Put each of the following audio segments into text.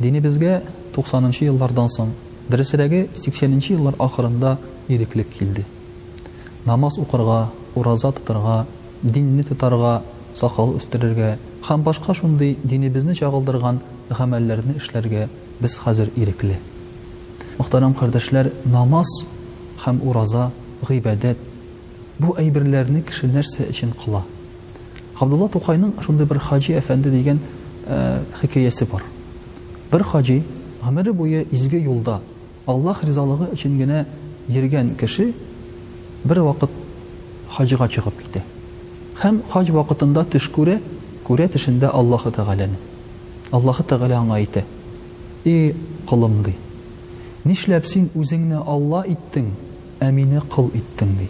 Динебезгә туксанынчы еллардан соң, дөресрәге, сиксәненче еллар ахырында иреклек килде. Намаз укырга, ураза тотарга, динне тотарга, сакал үстерергә һәм башка шундый динебезне чагылдырган гамәлләрне эшләргә без хәзер ирекле. Мөхтәрәм кардәшләр, намаз һәм ураза, гыйбадәт, бу әйберләрне кеше нәрсә өчен кыла? Габдулла Тукайның шундый бер Хаҗи әфәнде дигән хикәясе бар. Бер хаҗи, гомере буе изге юлда, Аллаһ ризалыгы өчен генә йөргән кеше, бервакыт хаҗга чыгып китә. Һәм хаҗ вакытында төш күрә, күрә төшендә Аллаһы Тәгаләне. Аллаһы Тәгалә аңа әйтә, И колым, ди, нишләп син үзеңне Алла иттең, ә мине кол иттең, ди.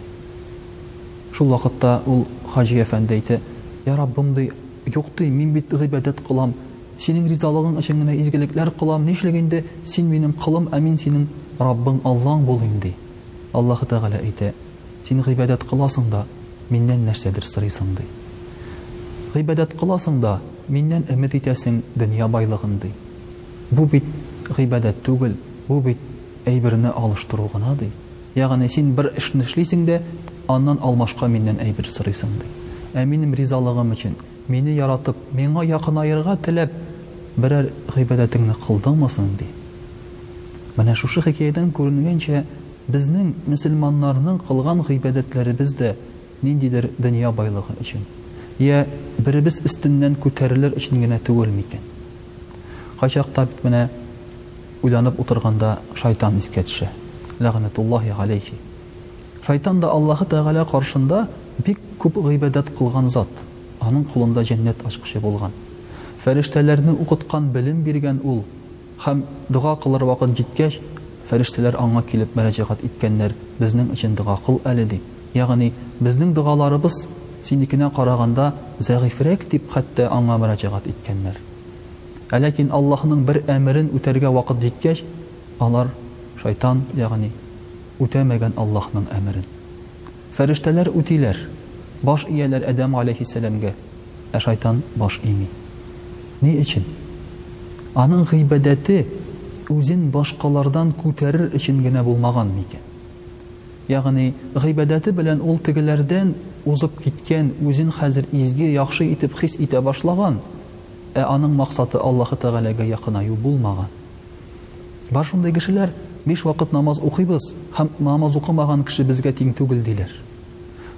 Шул вакытта ул хаҗи әфәнде әйтә, Йә Раббым, ди, юк, ди, мин бит гыйбадәт кылам, Синең ризалыгың өчен генә изгелекләр кылам, нишлик инде син минем колым, ә мин синең Раббың, Аллаң булыйм, ди. Аллаһы Тәгалә әйтә, Син гыйбадәт кыласың да, миннән нәрсәдер сорыйсың, ди. Гыйбадәт кыласың да, миннән өмет итәсең дөнья байлыгын, ди. Бу бит гыйбадәт түгел, бу бит әйберне алыштыру гына, ди. Ягъни син бер эшне эшлисең дә, аннан алмашка миннән әйбер сорыйсың, ди. Ә минем ризалыгым өчен, мине яратып, миңа якынаерга теләп берәр гыйбадәтеңне кылдыңмы соң? ди. Менә шушы хикәядән күренгәнчә, безнең, мөселманнарның кылган гыйбадәтләребез дә ниндидер дөнья байлыгы өчен, йә беребез өстеннән күтәрелер өчен генә түгел микән? Кайчакта бит менә. Уйланып утырганда шайтан искә төшә, ләгънәтуллаһи галәйһи. Шайтан да Аллаһы Тәгалә каршында бик күп гыйбадәт кылган зат, аның кулында җәннәт ачкычы булган. Фәрештәләрне укыткан, белем биргән ул һәм дога кылыр вакыт җиткәч, фәрештәләр аңа килеп мөрәҗәгать иткәннәр, безнең өчен дога кыл әле, дип, ягъни, безнең догаларыбыз синекенә караганда зәгыйфьрәк, дип хәтта аңа мөрәҗәгать иткәннәр. Ә ләкин Аллаһының бер әмерен үтәргә вакыт җиткәч, алар, шайтан, ягъни, үтәмәгән Аллаһның әмерен. Фәрештәләр үтиләр, баш ияләр Адәм галәйһиссәламгә, ә шайтан баш ими. Ни өчен? Аның гыйбадәте үзен башкалардан күтәрер өчен генә булмаган микән? Ягъни, гыйбадәте белән ул тегеләрдән узып киткән, үзен хәзер изге, яхшы итеп хис итә башлаган, Ә аның максаты Аллаһы Тәгаләгә якынаю булмаган. Бар шундый кешеләр, Биш вакыт намаз укыйбыз һәм намаз укымаган кеше безгә тиң түгел, диләр.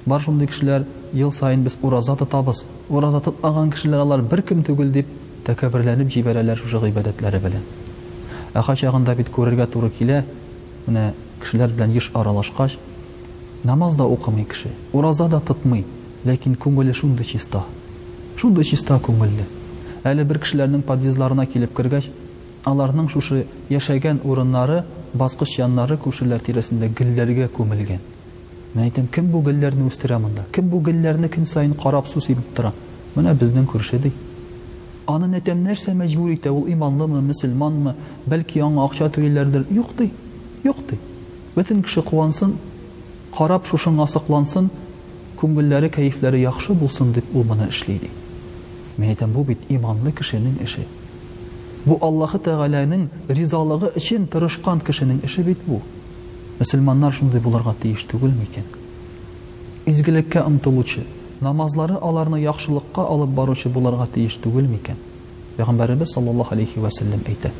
Бар шундый кешеләр, Ел саен без ураза тотабыз, ураза тотмаган кешеләр алар беркем түгел, дип тәкәбберләнеп җибәрәләр шушы гыйбадәтләре белән. Ә кайчагында бит күрергә туры килә, менә кешеләр белән еш аралашкач, намаз да укымый кеше, ураза да тотмый, Ләкин күңеле шундый чиста, шундый чиста күңелле. Әле бер кешеләрнең подъездларына килеп кергәч, аларның шушы яшәгән урыннары, баскыч яннары күршеләр тирәсендә гөлләргә күмелгән. Мин әйтәм, кем бу гөлләрне үстерә монда? Кем бу гөлләрне көн саен карап, су сибеп тора? Менә безнең күрше, ди. Аны нәтәм нәрсә мәҗбүр итә, ул иманлымы, мөселманмы, бәлки аңа акча түлиләрдер? Юк, ди. Юк, ди. Бөтен кеше куансын, карап, шушыңа соклансын. Күңелләре, кәефләре яхшы булсын дип ул моны эшли, ди. Мин әйтәм, бу бит иманлы кешенең эше. Бу Аллаһы Тәгаләнең ризалыгы өчен тырышкан кешенең эше бит бу. Мөселманнар шундый булырга тиеш түгел микән? Изгелеккә омтылучы, намазлары аларны яхшылыкка алып баручы булырга тиеш түгел микән? Пәйгамбәребез саллаллаһу алейһи вә сәлләм әйтә,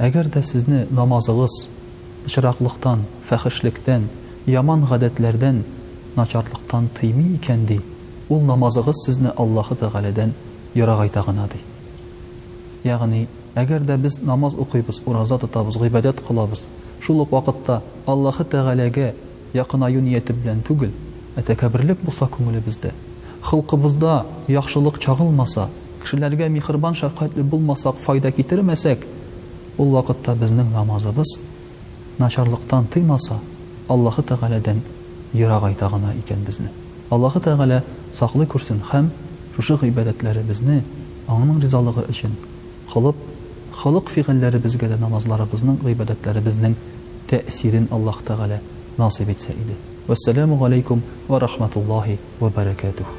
Әгәр дә сезне намазыгыз, Пычраклыктан, фәхешлектән, яман гадәтләрдән, начарлыктан тыймый икән, ди, ул намазыгыз сезне Аллаһы Тәгаләдән ерагайта гына, ди. Ягъни, әгәр дә без намаз укыйбыз, ураза тотабыз, гыйбадәт кылабыз, шул ук вакытта Аллаһы Тәгаләгә якынаю нияте белән түгел, ә тәкәбберлек булса күңелебездә, холкыбызда яхшылык чагылмаса, кешеләргә миһербан-шәфкатьле булмасак, файда китермәсәк, Ул вакытта безнең намазыбыз начарлыктан тыймаса, Аллаһы Тәгаләдән ерагайта гына икән безне. Аллаһы Тәгалә саклый күрсен һәм шушы гыйбадәтләребезне Аңның ризалыгы өчен кылып, холык-фигыльләребезгә дә намазларыбызның, гыйбадәтләребезнең тәэсирен Аллаһ Тәгалә насыйп итсә иде. Вәссәләмү галәйкүм вә рахмәтуллаһи вә бәрәкәтүһ.